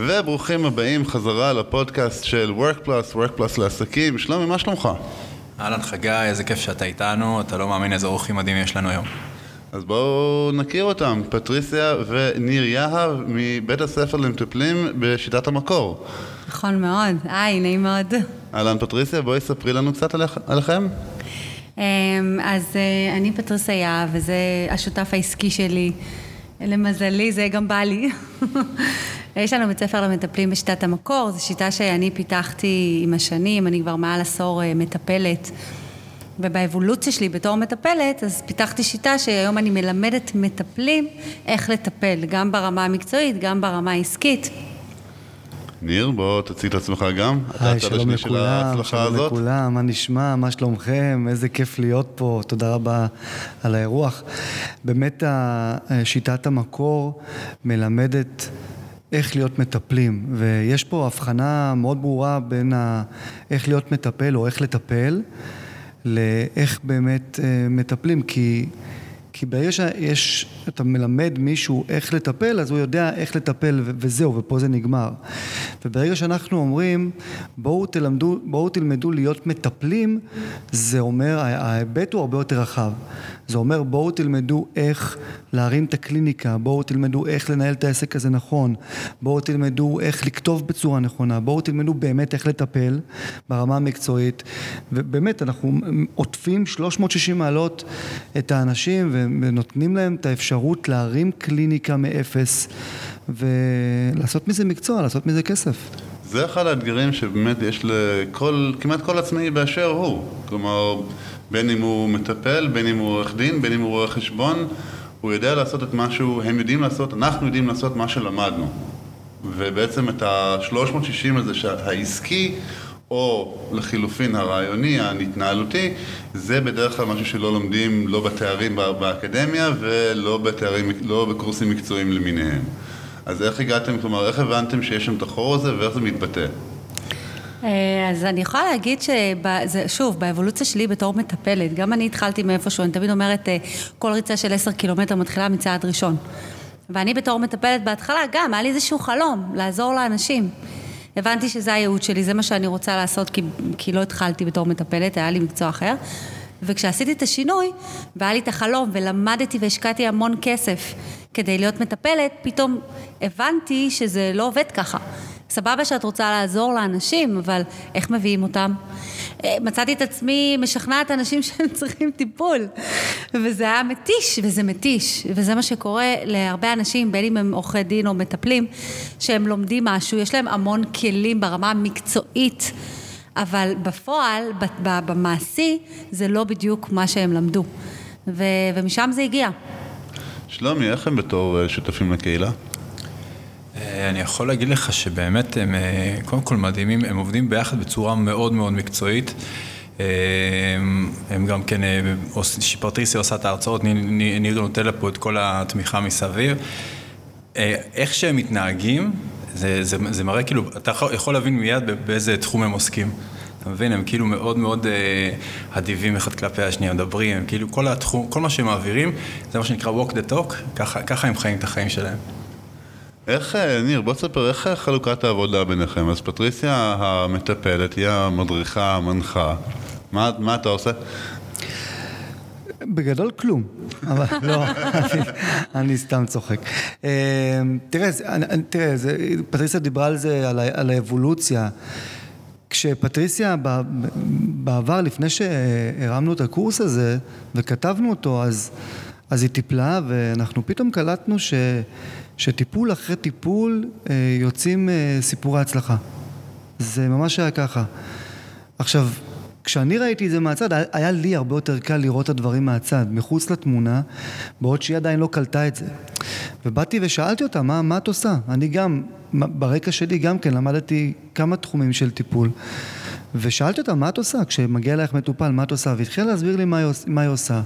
וברוכים הבאים חזרה לפודקאסט של WorkPlus, WorkPlus לעסקים. שלומי, מה שלומך? אהלן חגי, איזה כיף שאתה איתנו, אתה לא מאמין איזה אורחים מדהים יש לנו היום. אז בואו נכיר אותם, פטריסיה וניר יהב מבית הספר למטפלים בשיטת המקור. נכון מאוד, היי, נעים מאוד. אהלן פטריסיה, בואי ספרי לנו קצת עליכ- עליכם. אמ, אז אה, אני פטריסיה יהב, וזה השותף העסקי שלי. למזלי, זה גם בא לי. יש לנו בית ספר למטפלים בשיטת המקור, זו שיטה שאני פיתחתי עם השנים, אני כבר מעל עשור אה, מטפלת. ובאבולוציה שלי בתור מטפלת, אז פיתחתי שיטה שהיום אני מלמדת מטפלים איך לטפל, גם ברמה המקצועית, גם ברמה העסקית. ניר, בוא תציג את עצמך גם. היי, שלום של לכולם, ההצלחה שלום הזאת. לכולם, מה נשמע, מה שלומכם, איזה כיף להיות פה, תודה רבה על האירוח. באמת שיטת המקור מלמדת איך להיות מטפלים, ויש פה הבחנה מאוד ברורה בין ה- איך להיות מטפל או איך לטפל, לאיך באמת אה, מטפלים, כי... כי ברגע שיש, אתה מלמד מישהו איך לטפל, אז הוא יודע איך לטפל ו- וזהו, ופה זה נגמר. וברגע שאנחנו אומרים, בואו תלמדו, בואו תלמדו להיות מטפלים, זה אומר, ההיבט הוא הרבה יותר רחב. זה אומר, בואו תלמדו איך להרים את הקליניקה, בואו תלמדו איך לנהל את העסק הזה נכון, בואו תלמדו איך לכתוב בצורה נכונה, בואו תלמדו באמת איך לטפל ברמה המקצועית, ובאמת, אנחנו עוטפים 360 מעלות את האנשים ונותנים להם את האפשרות להרים קליניקה מאפס ולעשות מזה מקצוע, לעשות מזה כסף. זה אחד האתגרים שבאמת יש לכל, כמעט כל עצמאי באשר הוא. כלומר, בין אם הוא מטפל, בין אם הוא עורך דין, בין אם הוא רואה חשבון, הוא יודע לעשות את מה שהוא, הם יודעים לעשות, אנחנו יודעים לעשות מה שלמדנו. ובעצם את ה-360 הזה העסקי, או לחילופין הרעיוני, ההתנהלותי, זה בדרך כלל משהו שלא לומדים לא בתארים בא- באקדמיה ולא בתארים, לא בקורסים מקצועיים למיניהם. אז איך הגעתם, כלומר, איך הבנתם שיש שם את החור הזה ואיך זה מתבטא? אה, אז אני יכולה להגיד ששוב, באבולוציה שלי בתור מטפלת, גם אני התחלתי מאיפשהו, אני תמיד אומרת, אה, כל ריצה של עשר קילומטר מתחילה מצעד ראשון. ואני בתור מטפלת בהתחלה, גם, היה לי איזשהו חלום, לעזור לאנשים. הבנתי שזה הייעוד שלי, זה מה שאני רוצה לעשות, כי, כי לא התחלתי בתור מטפלת, היה לי מקצוע אחר. וכשעשיתי את השינוי, והיה לי את החלום, ולמדתי והשקעתי המון כסף כדי להיות מטפלת, פתאום הבנתי שזה לא עובד ככה. סבבה שאת רוצה לעזור לאנשים, אבל איך מביאים אותם? אה, מצאתי את עצמי משכנעת אנשים שהם צריכים טיפול. וזה היה מתיש, וזה מתיש. וזה מה שקורה להרבה אנשים, בין אם הם עורכי דין או מטפלים, שהם לומדים משהו, יש להם המון כלים ברמה המקצועית. אבל בפועל, במעשי, זה לא בדיוק מה שהם למדו. ומשם זה הגיע. שלומי, איך הם בתור אה, שותפים לקהילה? אה, אני יכול להגיד לך שבאמת הם אה, קודם כל מדהימים, הם עובדים ביחד בצורה מאוד מאוד מקצועית. הם גם כן, שפטריסיה עושה את ההרצאות, ניר- נותן לה פה את כל התמיכה מסביב. איך שהם מתנהגים, זה, זה, זה מראה כאילו, אתה יכול- להבין מיד באיזה תחום הם עוסקים. אתה מבין? הם כאילו מאוד מאוד אה, אדיבים אחד כלפי השני, מדברים, הם כאילו כל התחום, כל מה שהם מעבירים, זה מה שנקרא walk the talk, ככה, ככה הם חיים את החיים שלהם. איך, אה, ניר, בוא תספר, איך אה, חלוקת העבודה ביניכם? אז פטריסיה המטפלת, היא המדריכה, המנחה. מה, מה אתה עושה? בגדול כלום, אבל לא, אני, אני סתם צוחק. אה, תראה, תראה, פטריסיה דיברה על זה, על, על האבולוציה. כשפטריסיה בעבר, לפני שהרמנו את הקורס הזה וכתבנו אותו, אז, אז היא טיפלה ואנחנו פתאום קלטנו ש, שטיפול אחרי טיפול אה, יוצאים אה, סיפורי הצלחה. זה ממש היה ככה. עכשיו, כשאני ראיתי את זה מהצד, היה- לי הרבה יותר קל לראות את הדברים מהצד, מחוץ לתמונה, בעוד שהיא עדיין לא קלטה את זה. ובאתי ושאלתי אותה, מה, מה את עושה? אני גם, ברקע שלי גם כן למדתי כמה תחומים של טיפול. ושאלתי אותה, מה את עושה? כשמגיע אלייך מטופל, מה את עושה? והתחילה להסביר לי מה היא, עושה.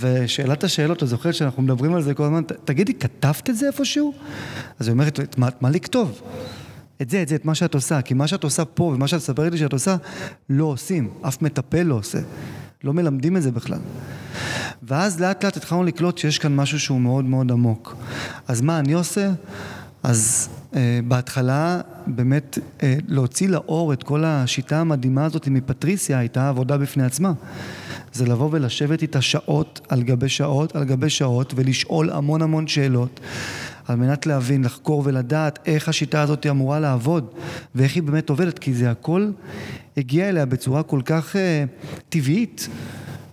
ושאלת השאלות, אתה זוכר שאנחנו מדברים על זה כל הזמן, "ת- תגידי, כתבת את זה איפשהו? אז היא אומרת, "את מה, מה לכתוב? את זה, את זה, את מה שאת עושה, כי מה שאת עושה פה ומה שאת מספרת לי שאת עושה, לא עושים, אף מטפל לא עושה. לא מלמדים את זה בכלל. ואז לאט לאט התחלנו לקלוט שיש כאן משהו שהוא מאוד מאוד עמוק. אז מה אני עושה? אז אה, בהתחלה באמת אה, להוציא לאור את כל השיטה המדהימה הזאת מפטריסיה הייתה עבודה בפני עצמה. זה לבוא ולשבת איתה שעות על גבי שעות על גבי שעות ולשאול המון המון שאלות על מנת להבין, לחקור ולדעת איך השיטה הזאת אמורה לעבוד ואיך היא באמת עובדת, כי זה הכל הגיע אליה בצורה כל כך אה, טבעית,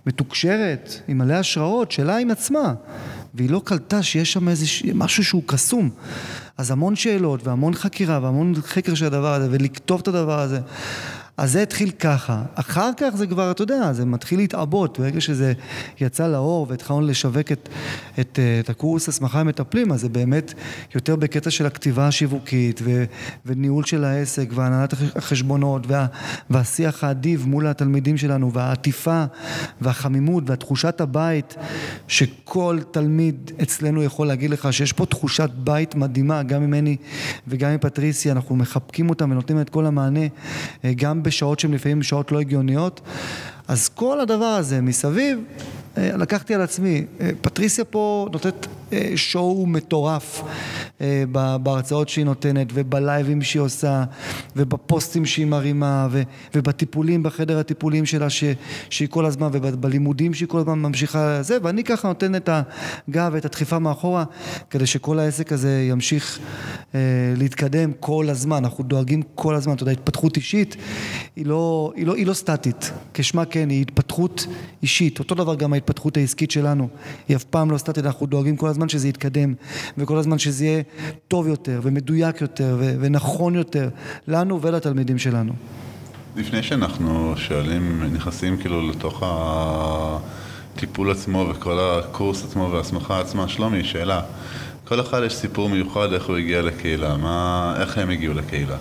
מתוקשרת, עם מלא השראות, שלה עם עצמה. והיא לא קלטה שיש שם איזה משהו שהוא קסום. אז המון שאלות והמון חקירה והמון חקר של הדבר הזה ולכתוב את הדבר הזה. אז זה התחיל ככה. אחר כך זה כבר, אתה יודע, זה מתחיל להתעבות. ברגע שזה יצא לאור והתחלנו לשווק את, את, את הקורס הסמכה למטפלים, אז זה באמת יותר בקטע של הכתיבה השיווקית ו, וניהול של העסק והנהלת החשבונות וה, והשיח האדיב מול התלמידים שלנו והעטיפה והחמימות והתחושת הבית, שכל תלמיד אצלנו יכול להגיד לך שיש פה תחושת בית מדהימה, גם ממני וגם מפטריסיה, אנחנו מחבקים אותם ונותנים את כל המענה, אה, בשעות שהן לפעמים שעות לא הגיוניות. אז כל הדבר הזה מסביב, אה, לקחתי על עצמי. אה, פטריסיה פה נותנת אה, שואו מטורף בהרצאות שהיא נותנת ובלייבים שהיא עושה ובפוסטים שהיא מרימה ובטיפולים בחדר הטיפולים שלה ש, שהיא כל הזמן ובלימודים שהיא כל הזמן ממשיכה לזה ואני ככה נותן את הגב ואת הדחיפה מאחורה כדי שכל העסק הזה ימשיך להתקדם כל הזמן. אנחנו דואגים כל הזמן, אתה יודע, התפתחות אישית היא לא, היא לא, היא לא סטטית, כשמה כן, היא התפתחות אישית. אותו דבר גם ההתפתחות העסקית שלנו. היא אף פעם לא סטטית, אנחנו דואגים כל הזמן שזה יתקדם, וכל הזמן שזה יהיה טוב יותר, ומדויק יותר, ו- ונכון יותר, לנו ולתלמידים שלנו. לפני שאנחנו שואלים, נכנסים כאילו לתוך הטיפול עצמו וכל הקורס עצמו וההסמכה עצמה, שלומי, שאלה. כל אחד יש סיפור מיוחד איך הוא הגיע לקהילה, מה, איך הם הגיעו לקהילה.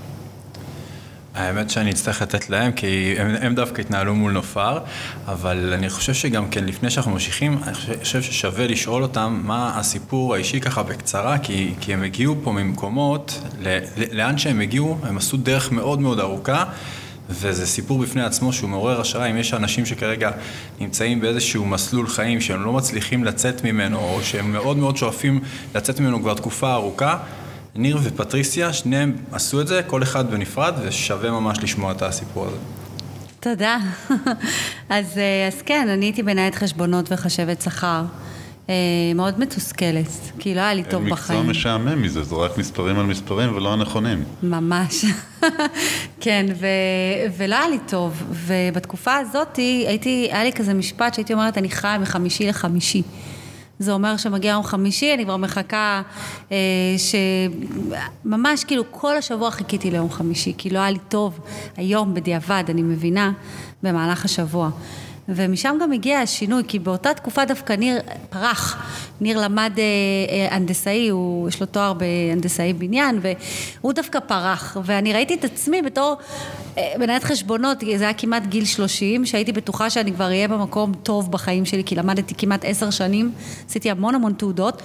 האמת שאני אצטרך לתת להם, כי הם, הם דווקא התנהלו מול נופר, אבל אני חושב שגם כן, לפני שאנחנו ממשיכים, אני חושב ששווה לשאול אותם מה הסיפור האישי ככה בקצרה, כי, כי הם הגיעו פה ממקומות, ל, לאן שהם הגיעו, הם עשו דרך מאוד מאוד ארוכה. וזה סיפור בפני עצמו שהוא מעורר השראה, אם יש אנשים שכרגע נמצאים באיזשהו מסלול חיים שהם לא מצליחים לצאת ממנו, או שהם מאוד מאוד שואפים לצאת ממנו כבר תקופה ארוכה, ניר ופטריסיה, שניהם עשו את זה, כל אחד בנפרד, ושווה ממש לשמוע את הסיפור הזה. תודה. אז, אה, אז כן, אני הייתי מנהלת חשבונות וחשבת שכר. אה, מאוד מתוסכלת, כי לא היה לי טוב בחיים. מקצוע משעמם מזה, זה רק מספרים על מספרים ולא הנכונים. ממש. כן, ו, ולא היה לי טוב. ובתקופה הזאת הייתי, היה לי כזה משפט שהייתי אומרת, אני חיה מחמישי לחמישי. זה אומר שמגיע יום חמישי, אני כבר מחכה אה, שממש כאילו כל השבוע חיכיתי ליום חמישי, כי לא היה לי טוב היום בדיעבד, אני מבינה, במהלך השבוע. ומשם גם הגיע השינוי, כי באותה תקופה דווקא ניר פרח. ניר למד אה, אה, הנדסאי, הוא, יש לו תואר בהנדסאי בניין, והוא דווקא פרח. ואני ראיתי את עצמי בתור מנהלת חשבונות, זה היה כמעט גיל 30, שהייתי בטוחה שאני כבר אהיה במקום טוב בחיים שלי, כי למדתי כמעט עשר שנים, עשיתי המון המון תעודות,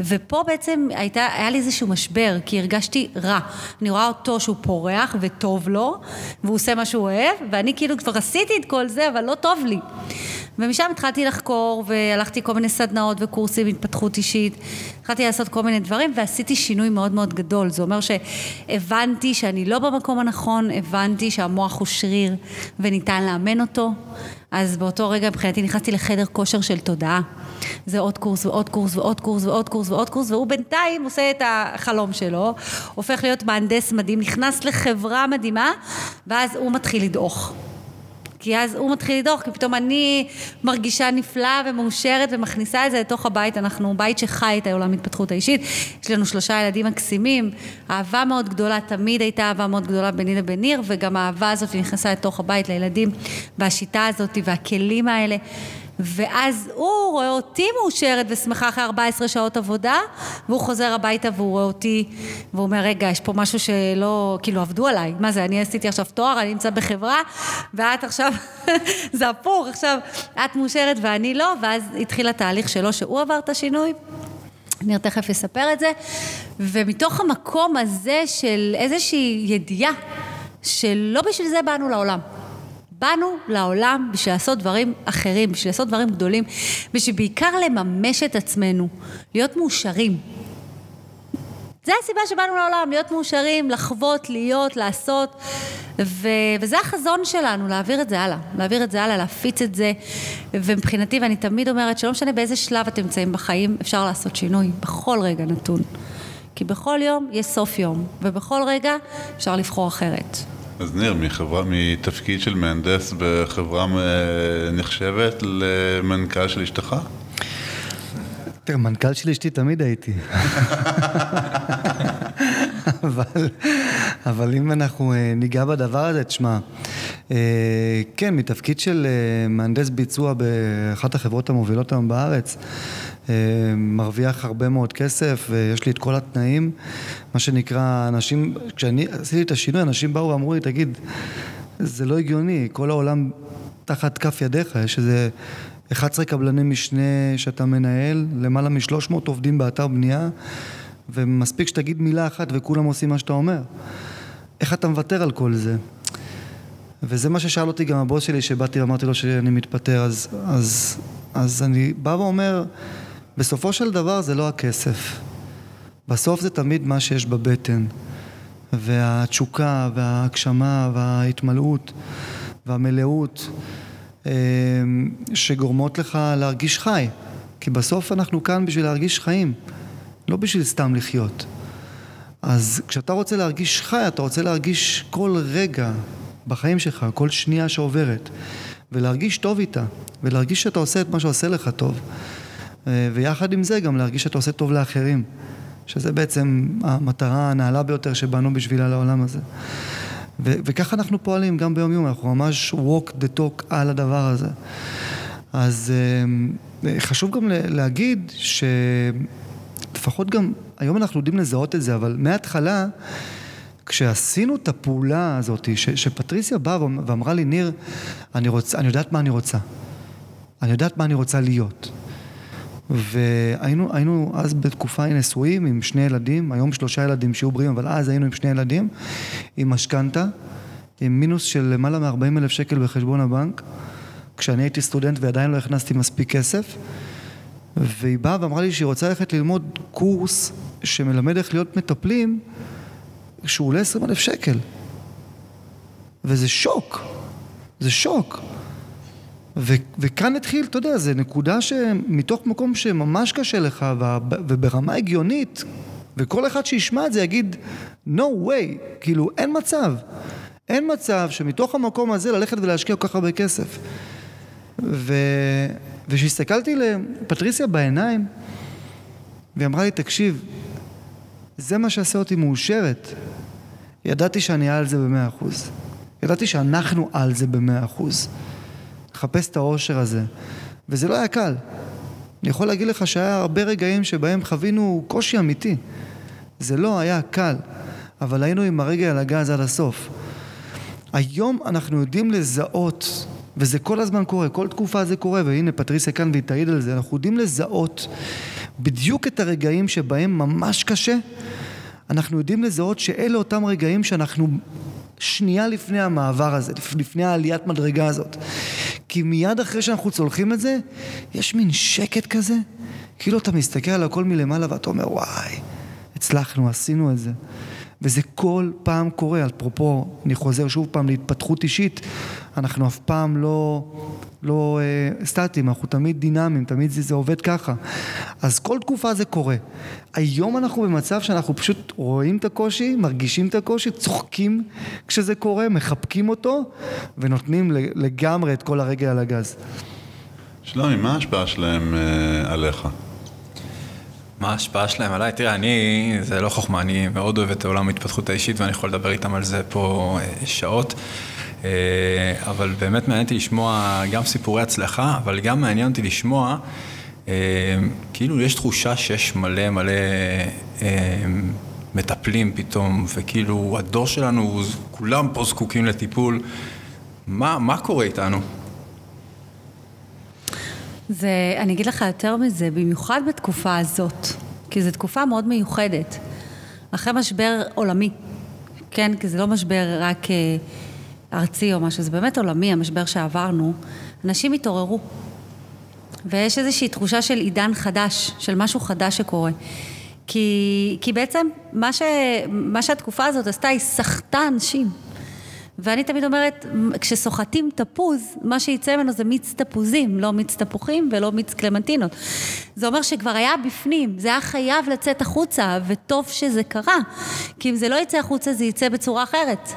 ופה בעצם הייתה, היה לי איזשהו משבר, כי הרגשתי רע. אני רואה אותו שהוא פורח וטוב לו, והוא עושה מה שהוא אוהב, ואני כאילו כבר עשיתי את כל זה, אבל לא טוב לי. ומשם התחלתי לחקור, והלכתי כל מיני סדנאות וקורסים התפתחות אישית. התחלתי לעשות כל מיני דברים, ועשיתי שינוי מאוד מאוד גדול. זה אומר שהבנתי שאני לא במקום הנכון, הבנתי שהמוח הוא שריר וניתן לאמן אותו. אז באותו רגע מבחינתי נכנסתי לחדר כושר של תודעה. זה עוד קורס ועוד קורס ועוד קורס ועוד קורס ועוד קורס, והוא בינתיים עושה את החלום שלו, הופך להיות מהנדס מדהים, נכנס לחברה מדהימה, ואז הוא מתחיל לדעוך. כי אז הוא מתחיל לדוח, כי פתאום אני מרגישה נפלאה ומאושרת ומכניסה את זה לתוך הבית. אנחנו בית שחי את העולם ההתפתחות האישית. יש לנו שלושה ילדים מקסימים, אהבה מאוד גדולה, תמיד הייתה אהבה מאוד גדולה ביני לבין ניר, וגם האהבה הזאת נכנסה לתוך הבית לילדים, והשיטה הזאת והכלים האלה. ואז הוא רואה אותי מאושרת ושמחה אחרי 14 שעות עבודה, והוא חוזר הביתה והוא רואה אותי, והוא אומר, רגע, יש פה משהו שלא, כאילו, עבדו עליי. מה זה, אני עשיתי עכשיו תואר, אני נמצא בחברה, ואת עכשיו, זה הפוך, עכשיו את מאושרת ואני לא, ואז התחיל התהליך שלו, שהוא עבר את השינוי. ניר תכף יספר את זה, ומתוך המקום הזה של איזושהי ידיעה שלא בשביל זה באנו לעולם. באנו לעולם בשביל לעשות דברים אחרים, בשביל לעשות דברים גדולים, בשביל בעיקר לממש את עצמנו, להיות מאושרים. זה הסיבה שבאנו לעולם, להיות מאושרים, לחוות, להיות, לעשות, ו... וזה החזון שלנו, להעביר את זה הלאה. להעביר את זה הלאה, להפיץ את זה, ומבחינתי, ואני תמיד אומרת שלא משנה באיזה שלב אתם נמצאים בחיים, אפשר לעשות שינוי, בכל רגע נתון. כי בכל יום יש סוף יום, ובכל רגע אפשר לבחור אחרת. אז ניר, מחברה, מתפקיד של מהנדס בחברה אה, נחשבת למנכ"ל של אשתך? תראה, מנכ"ל של אשתי תמיד הייתי. אבל, אבל אם אנחנו אה, ניגע בדבר הזה, תשמע, אה, כן, מתפקיד של מהנדס ביצוע באחת החברות המובילות היום בארץ, מרוויח הרבה מאוד כסף ויש לי את כל התנאים, מה שנקרא, אנשים, כשאני עשיתי את השינוי, אנשים באו ואמרו לי, תגיד, זה לא הגיוני, כל העולם תחת כף ידיך, יש איזה 11 קבלני משנה שאתה מנהל, למעלה מ-300 עובדים באתר בנייה, ומספיק שתגיד מילה אחת וכולם עושים מה שאתה אומר. איך אתה מוותר על כל זה? וזה מה ששאל אותי גם הבוס שלי, שבאתי ואמרתי לו שאני מתפטר, אז, אז, אז אני בא ואומר, בסופו של דבר זה לא הכסף. בסוף זה תמיד מה שיש בבטן. והתשוקה, וההגשמה, וההתמלאות, והמלאות, אה, שגורמות לך להרגיש חי. כי בסוף אנחנו כאן בשביל להרגיש חיים, לא בשביל סתם לחיות. אז כשאתה רוצה להרגיש חי, אתה רוצה להרגיש כל רגע בחיים שלך, כל שנייה שעוברת, ולהרגיש טוב איתה, ולהרגיש שאתה עושה את מה שעושה לך טוב. אה, ויחד עם זה גם להרגיש שאתה עושה טוב לאחרים, שזה בעצם המטרה הנעלה ביותר שבאנו בשבילה לעולם הזה. ו- וככה אנחנו פועלים גם ביום יום, אנחנו ממש walk the talk על הדבר הזה. אז אה, חשוב גם להגיד שלפחות גם, היום אנחנו יודעים לזהות את זה, אבל מההתחלה, כשעשינו את הפעולה הזאת, ש- שפטריסיה באה ואמרה לי, ניר, אני, רוצ, אני יודעת מה אני רוצה. אני יודעת מה אני רוצה להיות. והיינו אז בתקופה נשואים עם שני ילדים, היום שלושה ילדים שיהיו בריאים, אבל אז היינו עם שני ילדים, עם משכנתה, עם מינוס של למעלה מ-40 אלף שקל בחשבון הבנק, כשאני הייתי סטודנט ועדיין לא הכנסתי מספיק כסף, והיא באה ואמרה לי שהיא רוצה ללכת ללמוד קורס שמלמד איך להיות מטפלים, שהוא עולה 20 אלף שקל. וזה שוק, זה שוק. ו- וכאן התחיל, אתה יודע, זו נקודה שמתוך מקום שממש קשה לך, וברמה הגיונית, וכל אחד שישמע את זה יגיד, no way, כאילו אין מצב. אין מצב שמתוך המקום הזה ללכת ולהשקיע כל כך הרבה כסף. ו... וכשהסתכלתי לפטריסיה בעיניים, והיא אמרה לי, תקשיב, זה מה שעשה אותי מאושרת. ידעתי שאני על זה במאה אחוז. ידעתי שאנחנו על זה במאה אחוז. לחפש את האושר הזה. וזה לא היה קל. אני יכול להגיד לך שהיה הרבה רגעים שבהם חווינו קושי אמיתי. זה לא היה קל, אבל היינו עם הרגל על הגז עד הסוף. היום אנחנו יודעים לזהות, וזה כל הזמן קורה, כל תקופה זה קורה, והנה פטריסיה כאן והיא תעיד על זה, אנחנו יודעים לזהות בדיוק את הרגעים שבהם ממש קשה, אנחנו יודעים לזהות שאלה אותם רגעים שאנחנו שנייה לפני המעבר הזה, לפני העליית מדרגה הזאת. כי מיד אחרי שאנחנו צולחים את זה, יש מין שקט כזה, כאילו אתה מסתכל על הכל מלמעלה ואתה אומר, וואי, הצלחנו, עשינו את זה. וזה כל פעם קורה, אפרופו, אני חוזר שוב פעם להתפתחות אישית, אנחנו אף פעם לא, לא אה, סטטיים, אנחנו תמיד דינמיים, תמיד זה, זה עובד ככה. אז כל תקופה זה קורה. היום אנחנו במצב שאנחנו פשוט רואים את הקושי, מרגישים את הקושי, צוחקים כשזה קורה, מחבקים אותו, ונותנים לגמרי את כל הרגל על הגז. שלומי, מה ההשפעה שלהם אה, עליך? מה ההשפעה שלהם עליי? תראה, אני, זה לא חוכמה, אני מאוד אוהב את עולם ההתפתחות האישית ואני יכול לדבר איתם על זה פה אה, שעות. אה, אבל באמת מעניין אותי לשמוע גם סיפורי הצלחה, אבל גם מעניין אותי לשמוע, אה, כאילו יש תחושה שיש מלא מלא מטפלים פתאום, וכאילו הדור שלנו, כולם פה זקוקים לטיפול. מה, מה קורה איתנו? זה, אני אגיד לך יותר מזה, במיוחד בתקופה הזאת, כי זו תקופה מאוד מיוחדת. אחרי משבר עולמי, כן? כי זה לא משבר רק אה, ארצי או משהו, זה באמת עולמי, המשבר שעברנו. אנשים התעוררו. ויש איזושהי תחושה של עידן חדש, של משהו חדש שקורה. כי, כי בעצם מה, ש, מה שהתקופה הזאת עשתה, היא סחטה אנשים. ואני תמיד אומרת, כשסוחטים תפוז, מה שיצא ממנו זה מיץ תפוזים, לא מיץ תפוחים ולא מיץ קלמנטינות. זה אומר שכבר היה בפנים, זה היה חייב לצאת החוצה, וטוב שזה קרה, כי אם זה לא יצא החוצה, זה יצא בצורה אחרת.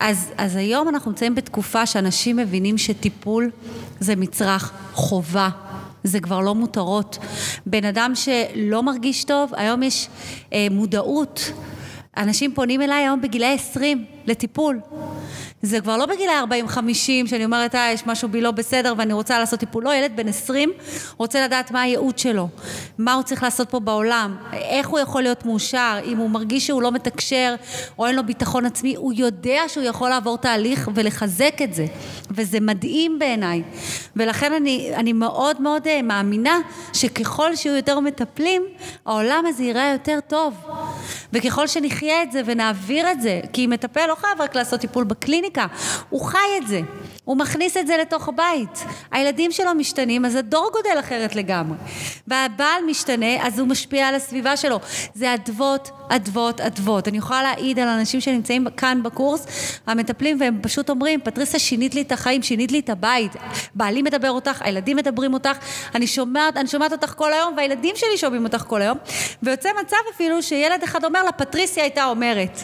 אז, אז היום אנחנו נמצאים בתקופה שאנשים מבינים שטיפול זה מצרך חובה. זה כבר לא מותרות. בן אדם שלא מרגיש טוב, היום יש אה, מודעות. אנשים פונים אליי היום בגילאי 20 לטיפול. זה כבר לא בגילי 40-50 שאני אומרת, אה, יש משהו בי לא בסדר ואני רוצה לעשות טיפול. לא, ילד בן 20 רוצה לדעת מה הייעוד שלו, מה הוא צריך לעשות פה בעולם, איך הוא יכול להיות מאושר, אם הוא מרגיש שהוא לא מתקשר או אין לו ביטחון עצמי, הוא יודע שהוא יכול לעבור תהליך ולחזק את זה, וזה מדהים בעיניי. ולכן אני, אני מאוד מאוד אה, מאמינה שככל שיהיו יותר מטפלים, העולם הזה ייראה יותר טוב. וככל שנחיה את זה ונעביר את זה, כי מטפל לא חייב רק לעשות טיפול בקליניקה, הוא חי את זה, הוא מכניס את זה לתוך הבית. הילדים שלו משתנים, אז הדור גודל אחרת לגמרי. והבעל משתנה, אז הוא משפיע על הסביבה שלו. זה אדוות, אדוות, אדוות. אני יכולה להעיד על אנשים שנמצאים כאן בקורס, המטפלים, והם פשוט אומרים, פטריסה, שינית לי את החיים, שינית לי את הבית. בעלי מדבר אותך, הילדים מדברים אותך, אני שומעת, אני שומעת אותך כל היום, והילדים שלי שומעים אותך כל היום. ויוצא מצב אפילו שילד אחד אומר לה, פטריסיה הייתה אומרת.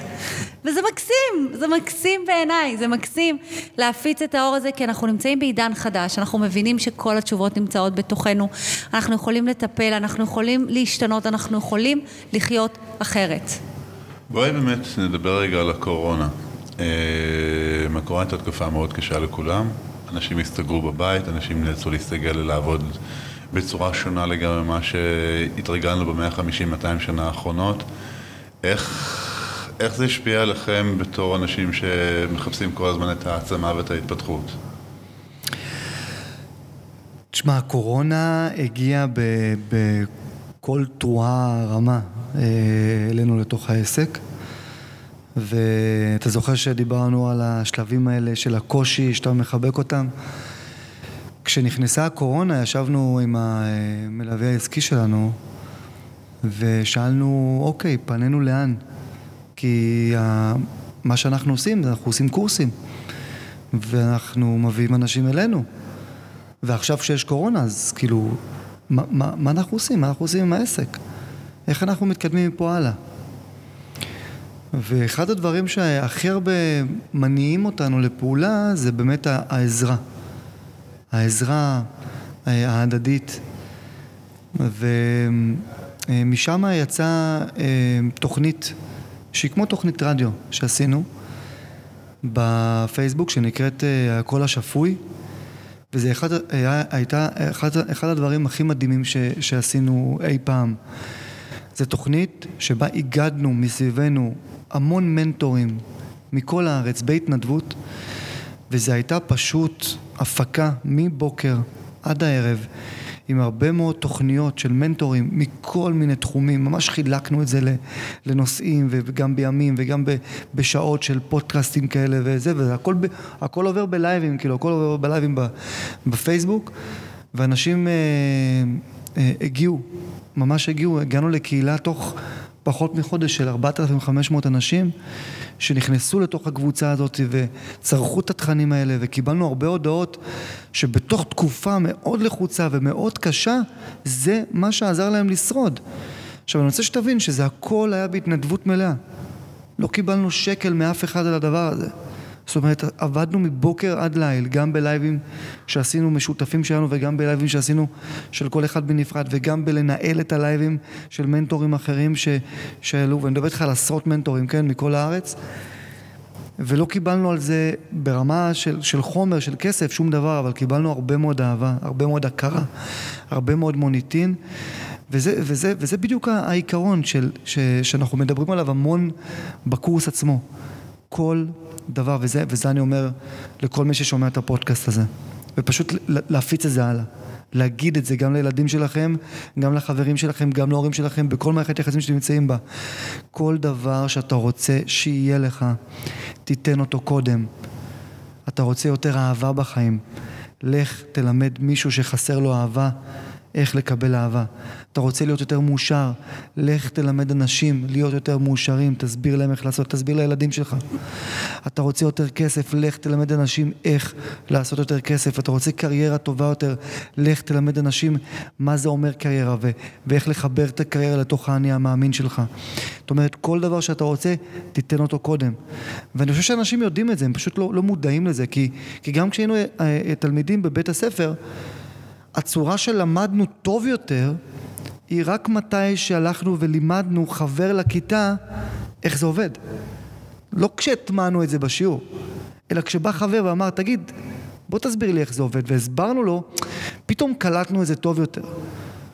וזה מקסים, זה מקסים בעיניי, זה מקסים להפיץ את האור הזה, כי אנחנו נמצאים בעידן חדש, אנחנו מבינים שכל התשובות נמצאות בתוכנו, אנחנו יכולים לטפל, אנחנו יכולים להשתנות, אנחנו יכולים לחיות אחרת. בואי באמת נדבר רגע על הקורונה. אה, הקורונה הייתה תקופה מאוד קשה לכולם, אנשים הסתגרו בבית, אנשים נאלצו להסתגל לעבוד בצורה שונה לגמרי ממה שהתרגלנו ב-150-200 שנה האחרונות. איך... איך זה השפיע עליכם בתור אנשים שמחפשים כל הזמן את העצמה ואת ההתפתחות? תשמע, הקורונה הגיעה בכל תרועה רמה אה, אלינו לתוך העסק. ואתה זוכר שדיברנו על השלבים האלה של הקושי, שאתה מחבק אותם? כשנכנסה הקורונה ישבנו עם המלווה העסקי שלנו ושאלנו, אוקיי, פנינו לאן? כי מה שאנחנו עושים, אנחנו עושים קורסים, ואנחנו מביאים אנשים אלינו. ועכשיו כשיש קורונה, אז כאילו, מה, מה, מה אנחנו עושים? מה אנחנו עושים עם העסק? איך אנחנו מתקדמים מפה הלאה? ואחד הדברים שהכי הרבה מניעים אותנו לפעולה זה באמת העזרה. העזרה אה, ההדדית. ומשם יצאה אה, תוכנית שהיא כמו תוכנית רדיו שעשינו בפייסבוק שנקראת אה, הקול השפוי וזה אחד, היה, הייתה אחד, אחד הדברים הכי מדהימים ש, שעשינו אי פעם. זו תוכנית שבה איגדנו מסביבנו המון מנטורים מכל הארץ בהתנדבות וזו הייתה פשוט הפקה מבוקר עד הערב עם הרבה מאוד תוכניות של מנטורים מכל מיני תחומים, ממש חילקנו את זה לנושאים וגם בימים וגם בשעות של פודקאסטים כאלה וזה, והכל עובר בלייבים, כאילו הכל עובר בלייבים בפייסבוק, ואנשים אה, אה, הגיעו, ממש הגיעו, הגענו לקהילה תוך פחות מחודש של 4,500 אנשים שנכנסו לתוך הקבוצה הזאת וצרכו את התכנים האלה וקיבלנו הרבה הודעות שבתוך תקופה מאוד לחוצה ומאוד קשה זה מה שעזר להם לשרוד. עכשיו אני רוצה שתבין שזה הכל היה בהתנדבות מלאה. לא קיבלנו שקל מאף אחד על הדבר הזה. זאת אומרת, עבדנו מבוקר עד ליל, גם בלייבים שעשינו משותפים שלנו וגם בלייבים שעשינו של כל אחד בנפרד וגם בלנהל את הלייבים של מנטורים אחרים שהעלו, ואני מדבר איתך על עשרות מנטורים, כן, מכל הארץ. ולא קיבלנו על זה ברמה של, של חומר, של כסף, שום דבר, אבל קיבלנו הרבה מאוד אהבה, הרבה מאוד הכרה, הרבה מאוד מוניטין. וזה, וזה, וזה בדיוק העיקרון של, ש, שאנחנו מדברים עליו המון בקורס עצמו. כל דבר, וזה, וזה אני אומר לכל מי ששומע את הפודקאסט הזה. ופשוט להפיץ את זה הלאה. להגיד את זה גם לילדים שלכם, גם לחברים שלכם, גם להורים שלכם, בכל מערכת יחסים שאתם נמצאים בה. כל דבר שאתה רוצה שיהיה לך, תיתן אותו קודם. אתה רוצה יותר אהבה בחיים, לך תלמד מישהו שחסר לו אהבה איך לקבל אהבה. אתה רוצה להיות יותר מאושר, לך תלמד אנשים להיות יותר מאושרים, תסביר להם איך לעשות, תסביר לילדים שלך. אתה רוצה יותר כסף, לך תלמד אנשים איך לעשות יותר כסף. אתה רוצה קריירה טובה יותר, לך תלמד אנשים מה זה אומר קריירה ו- ואיך לחבר את הקריירה לתוך האני המאמין שלך. זאת אומרת, כל דבר שאתה רוצה, תיתן אותו קודם. ואני חושב שאנשים יודעים את זה, הם פשוט לא, לא מודעים לזה, כי, כי גם כשהיינו אה, אה, תלמידים בבית הספר, הצורה שלמדנו טוב יותר, היא רק מתי שהלכנו ולימדנו חבר לכיתה איך זה עובד. לא כשהטמענו את זה בשיעור, אלא כשבא חבר ואמר, תגיד, בוא תסביר לי איך זה עובד, והסברנו לו, פתאום קלטנו את זה טוב יותר.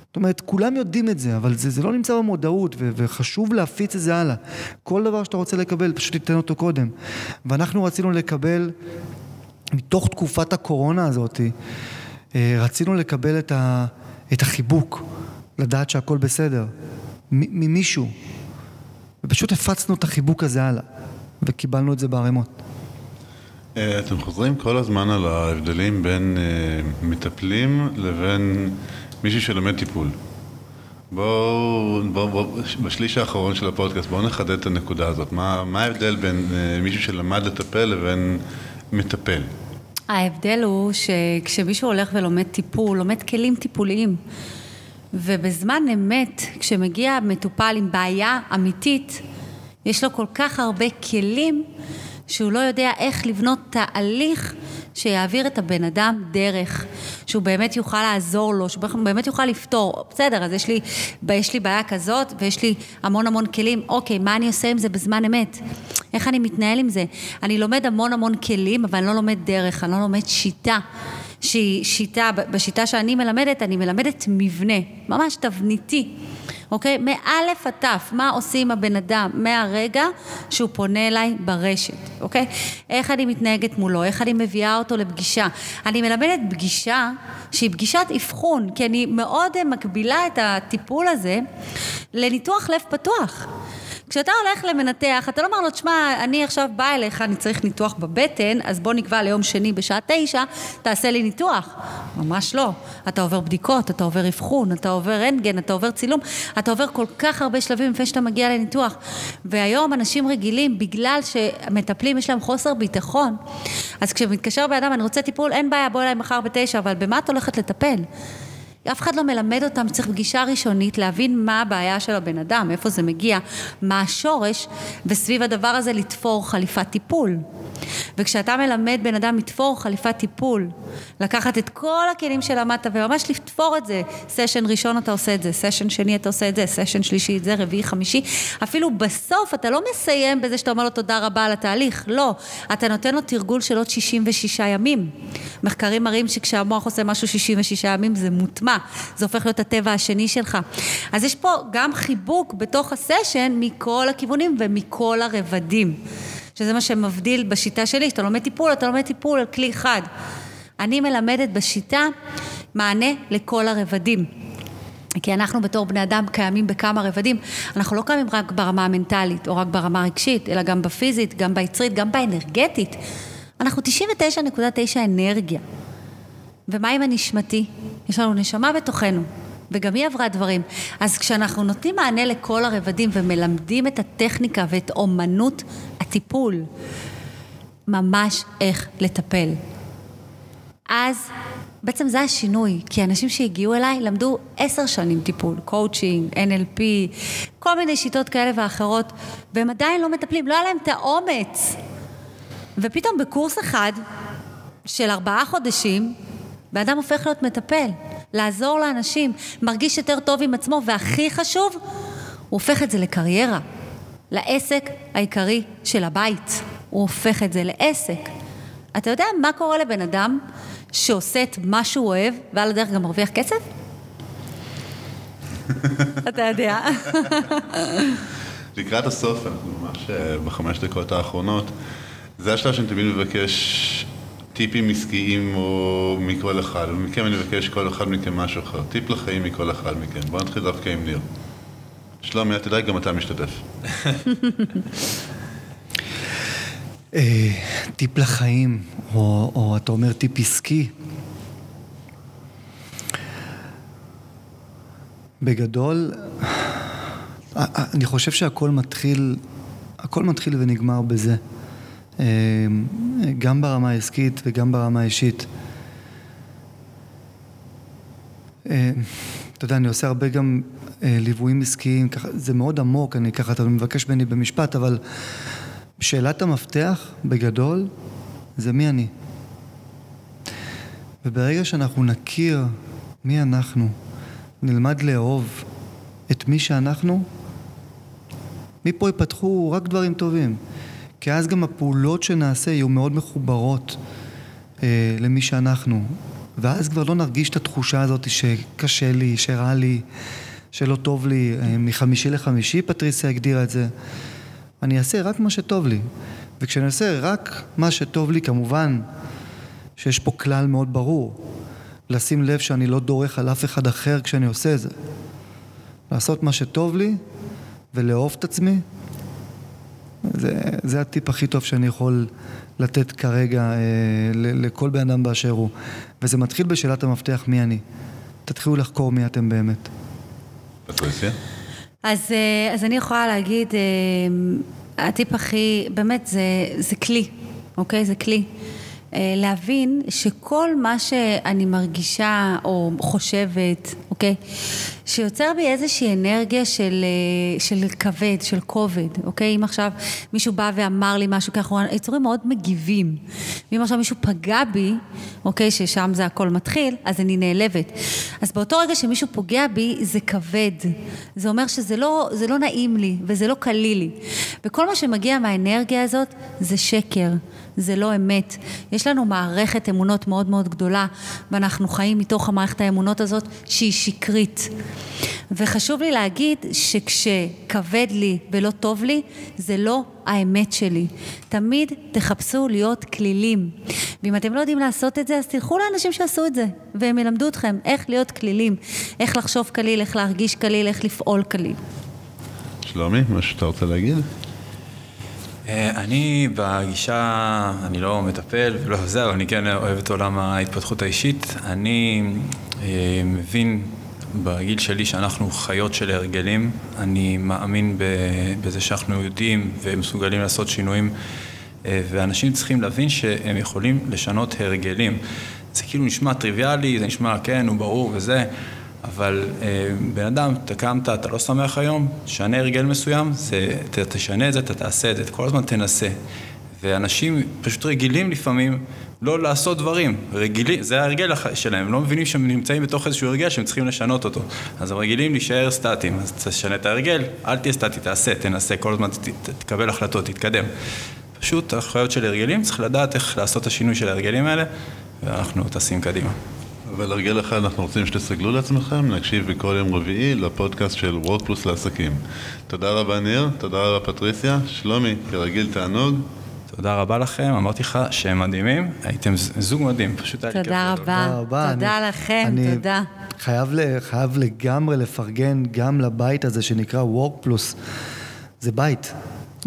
זאת אומרת, כולם יודעים את זה, אבל זה, זה לא נמצא במודעות, ו- וחשוב להפיץ את זה הלאה. כל דבר שאתה רוצה לקבל, פשוט תיתן אותו קודם. ואנחנו רצינו לקבל, מתוך תקופת הקורונה הזאת, אה, רצינו לקבל את, ה- את החיבוק, לדעת שהכל בסדר, ממישהו. ופשוט הפצנו את החיבוק הזה הלאה, וקיבלנו את זה בערימות. אה, אתם חוזרים כל הזמן על ההבדלים בין uh, מטפלים לבין מישהו שלומד טיפול. בואו, בוא, בוא, בשליש האחרון של הפודקאסט, בואו נחדד את הנקודה הזאת. מה, מה ההבדל בין מישהו שלמד לטפל לבין מטפל? ההבדל הוא שכשמישהו הולך ולומד טיפול, לומד כלים טיפוליים, ובזמן אמת, כשמגיע מטופל עם בעיה אמיתית, יש לו כל כך הרבה כלים שהוא לא יודע איך לבנות תהליך שיעביר את הבן אדם דרך, שהוא באמת יוכל לעזור לו, שהוא באמת יוכל לפתור. בסדר, אז יש לי, יש לי בעיה כזאת ויש לי המון המון כלים, אוקיי, מה אני עושה עם זה בזמן אמת? איך אני מתנהל עם זה? אני לומד המון המון כלים, אבל אני לא לומד דרך, אני לא לומד שיטה. שהיא שיטה, בשיטה שאני מלמדת, אני מלמדת מבנה, ממש תבניתי. אוקיי? מאלף עד תף, מה עושים הבן אדם מהרגע שהוא פונה אליי ברשת, אוקיי? איך אני מתנהגת מולו, איך אני מביאה אותו לפגישה. אני מלמדת פגישה שהיא פגישת אבחון, כי אני מאוד מקבילה את הטיפול הזה לניתוח לב פתוח. כשאתה הולך למנתח, אתה לא אומר לו, תשמע, אני עכשיו באה אליך, אני צריך ניתוח בבטן, אז בוא נקבע ליום שני בשעה תשע, תעשה לי ניתוח. ממש לא. אתה עובר בדיקות, אתה עובר אבחון, אתה עובר רנטגן, אתה עובר צילום, אתה עובר כל כך הרבה שלבים לפני שאתה מגיע לניתוח. והיום אנשים רגילים, בגלל שמטפלים, יש להם חוסר ביטחון. אז כשמתקשר באדם, אני רוצה טיפול, אין בעיה, בוא אליי מחר בתשע, אבל במה את הולכת לטפל? אף אחד לא מלמד אותם, צריך פגישה ראשונית להבין מה הבעיה של הבן אדם, איפה זה מגיע, מה השורש, וסביב הדבר הזה לתפור חליפת טיפול. וכשאתה מלמד בן אדם לתפור חליפת טיפול, לקחת את כל הכלים שלמדת וממש לתפור את זה, סשן ראשון אתה עושה את זה, סשן שני אתה עושה את זה, סשן שלישי את זה, רביעי, חמישי, אפילו בסוף אתה לא מסיים בזה שאתה אומר לו תודה רבה על התהליך, לא, אתה נותן לו תרגול של עוד 66 ימים. מחקרים מראים שכשהמוח עושה משהו 66 ימים זה מוטמע, זה הופך להיות הטבע השני שלך. אז יש פה גם חיבוק בתוך הסשן מכל הכיוונים ומכל הרבדים. שזה מה שמבדיל בשיטה שלי, שאתה לומד טיפול, אתה לומד טיפול על כלי אחד. אני מלמדת בשיטה מענה לכל הרבדים. כי אנחנו בתור בני אדם קיימים בכמה רבדים. אנחנו לא קיימים רק ברמה המנטלית או רק ברמה הרגשית, אלא גם בפיזית, גם ביצרית, גם באנרגטית. אנחנו 99.9 אנרגיה. ומה עם הנשמתי? יש לנו נשמה בתוכנו. וגם היא עברה דברים. אז כשאנחנו נותנים מענה לכל הרבדים ומלמדים את הטכניקה ואת אומנות הטיפול, ממש איך לטפל. אז בעצם זה השינוי, כי אנשים שהגיעו אליי למדו עשר שנים טיפול, coaching, NLP, כל מיני שיטות כאלה ואחרות, והם עדיין לא מטפלים, לא היה להם את האומץ. ופתאום בקורס אחד של ארבעה חודשים, בן אדם הופך להיות מטפל. לעזור לאנשים, מרגיש יותר טוב עם עצמו, והכי חשוב, הוא הופך את זה לקריירה, לעסק העיקרי של הבית. הוא הופך את זה לעסק. אתה יודע מה קורה לבן אדם שעושה את מה שהוא אוהב, ועל הדרך גם מרוויח כסף? אתה יודע. לקראת הסוף, אנחנו ממש אה, בחמש דקות האחרונות, זה השלב שאני תמיד מבקש טיפים עסקיים או מכל אחד, ומכם אני מבקש כל אחד מכם משהו אחר. טיפ לחיים מכל אחד מכם. בואו נתחיל דווקא עם ניר. שלומי, אתה יודע, גם אתה משתתף. אה, טיפ לחיים, או, או אתה אומר טיפ עסקי. בגדול, אני חושב שהכל מתחיל, הכל מתחיל ונגמר בזה. אה, גם ברמה העסקית וגם ברמה האישית. אה, אתה יודע, אני עושה הרבה גם אה, ליוויים עסקיים, זה מאוד עמוק, אני ככה, אתה מבקש ממני במשפט, אבל שאלת המפתח, בגדול, זה מי אני. וברגע שאנחנו נכיר מי אנחנו, נלמד לאהוב את מי שאנחנו, מפה ייפתחו רק דברים טובים. כי אז גם הפעולות שנעשה יהיו מאוד מחוברות אה, למי שאנחנו. ואז כבר לא נרגיש את התחושה הזאת שקשה לי, שרע לי, שלא טוב לי. אה, מחמישי לחמישי פטריסיה הגדירה את זה. אני אעשה רק מה שטוב לי. וכשאני אעשה רק מה שטוב לי, כמובן שיש פה כלל מאוד ברור. לשים לב שאני לא דורך על אף אחד אחר כשאני עושה את זה. לעשות מה שטוב לי ולאהוב את עצמי, זה, זה הטיפ הכי טוב שאני יכול לתת כרגע אה, לכל בן אדם באשר הוא. וזה מתחיל בשאלת המפתח מי אני. תתחילו לחקור מי אתם באמת. אז, אה, אז אני יכולה להגיד, אה, הטיפ הכי, באמת זה, זה כלי, אוקיי? זה כלי. אה, להבין שכל מה שאני מרגישה או חושבת, אוקיי? שיוצר בי איזושהי אנרגיה של, אה, של כבד, של כובד, אוקיי? אם עכשיו מישהו בא ואמר לי משהו ככה, היצורים מאוד מגיבים. ואם עכשיו מישהו פגע בי, אוקיי? ששם זה הכל מתחיל, אז אני נעלבת. אז באותו רגע שמישהו פוגע בי, זה כבד. זה אומר שזה לא, לא נעים לי וזה לא קליל לי. וכל מה שמגיע מהאנרגיה הזאת זה שקר. זה לא אמת. יש לנו מערכת אמונות מאוד מאוד גדולה, ואנחנו חיים מתוך המערכת האמונות הזאת שהיא שקרית. וחשוב לי להגיד שכשכבד לי ולא טוב לי, זה לא האמת שלי. תמיד תחפשו להיות כלילים. ואם אתם לא יודעים לעשות את זה, אז תלכו לאנשים שעשו את זה, והם ילמדו אתכם איך להיות כלילים, איך לחשוב כליל, איך להרגיש כליל, איך לפעול כליל. שלומי, מה שאתה רוצה להגיד? אה, אני בגישה, אני לא מטפל ולא זהו, אני כן אוהב את עולם ההתפתחות האישית. אני אה, מבין בגיל שלי שאנחנו חיות של הרגלים. אני מאמין בזה שאנחנו יודעים ומסוגלים לעשות שינויים, אה, ואנשים צריכים להבין שהם יכולים לשנות הרגלים. זה כאילו נשמע טריוויאלי, זה נשמע כן, הוא ברור וזה. אבל אה, בן אדם, אתה קמת, אתה לא שמח היום, תשנה הרגל מסוים, זה, ת, תשנה את זה, אתה תעשה את זה, כל הזמן תנסה. ואנשים פשוט רגילים לפעמים לא לעשות דברים, רגילים, זה ההרגל שלהם, הם לא מבינים שהם נמצאים בתוך איזשהו הרגל שהם צריכים לשנות אותו. אז הם רגילים להישאר סטטיים, אז תשנה את ההרגל, אל תהיה סטטי, תעשה, תנסה, כל הזמן ת, ת, תקבל החלטות, תתקדם. פשוט החוויות של הרגלים, צריך לדעת איך לעשות את השינוי של ההרגלים האלה, ואנחנו טסים קדימה. אבל הרגל אחד אנחנו רוצים שתסתגלו לעצמכם, להקשיב בכל יום רביעי לפודקאסט של וורק פלוס לעסקים. תודה רבה ניר, תודה רבה פטריסיה, שלומי, כרגיל תענוג. תודה רבה לכם, אמרתי לך שהם מדהימים, הייתם זוג מדהים, פשוט היה לי כיף. תודה רבה, תודה לכם, תודה. חייב, חייב לגמרי לפרגן גם לבית הזה שנקרא וורק פלוס. זה בית.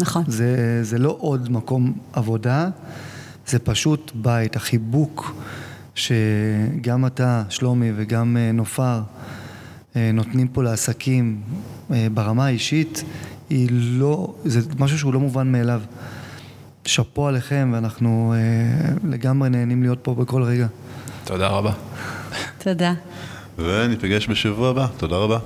נכון. זה, זה לא עוד מקום עבודה, זה פשוט בית. החיבוק שגם אתה, שלומי, וגם אה, נופר, אה, נותנים פה לעסקים אה, ברמה האישית, היא לא, זה משהו שהוא לא מובן מאליו. שאפו עליכם, ואנחנו לגמרי נהנים להיות פה בכל רגע. תודה רבה. תודה. וניפגש בשבוע הבא. תודה רבה.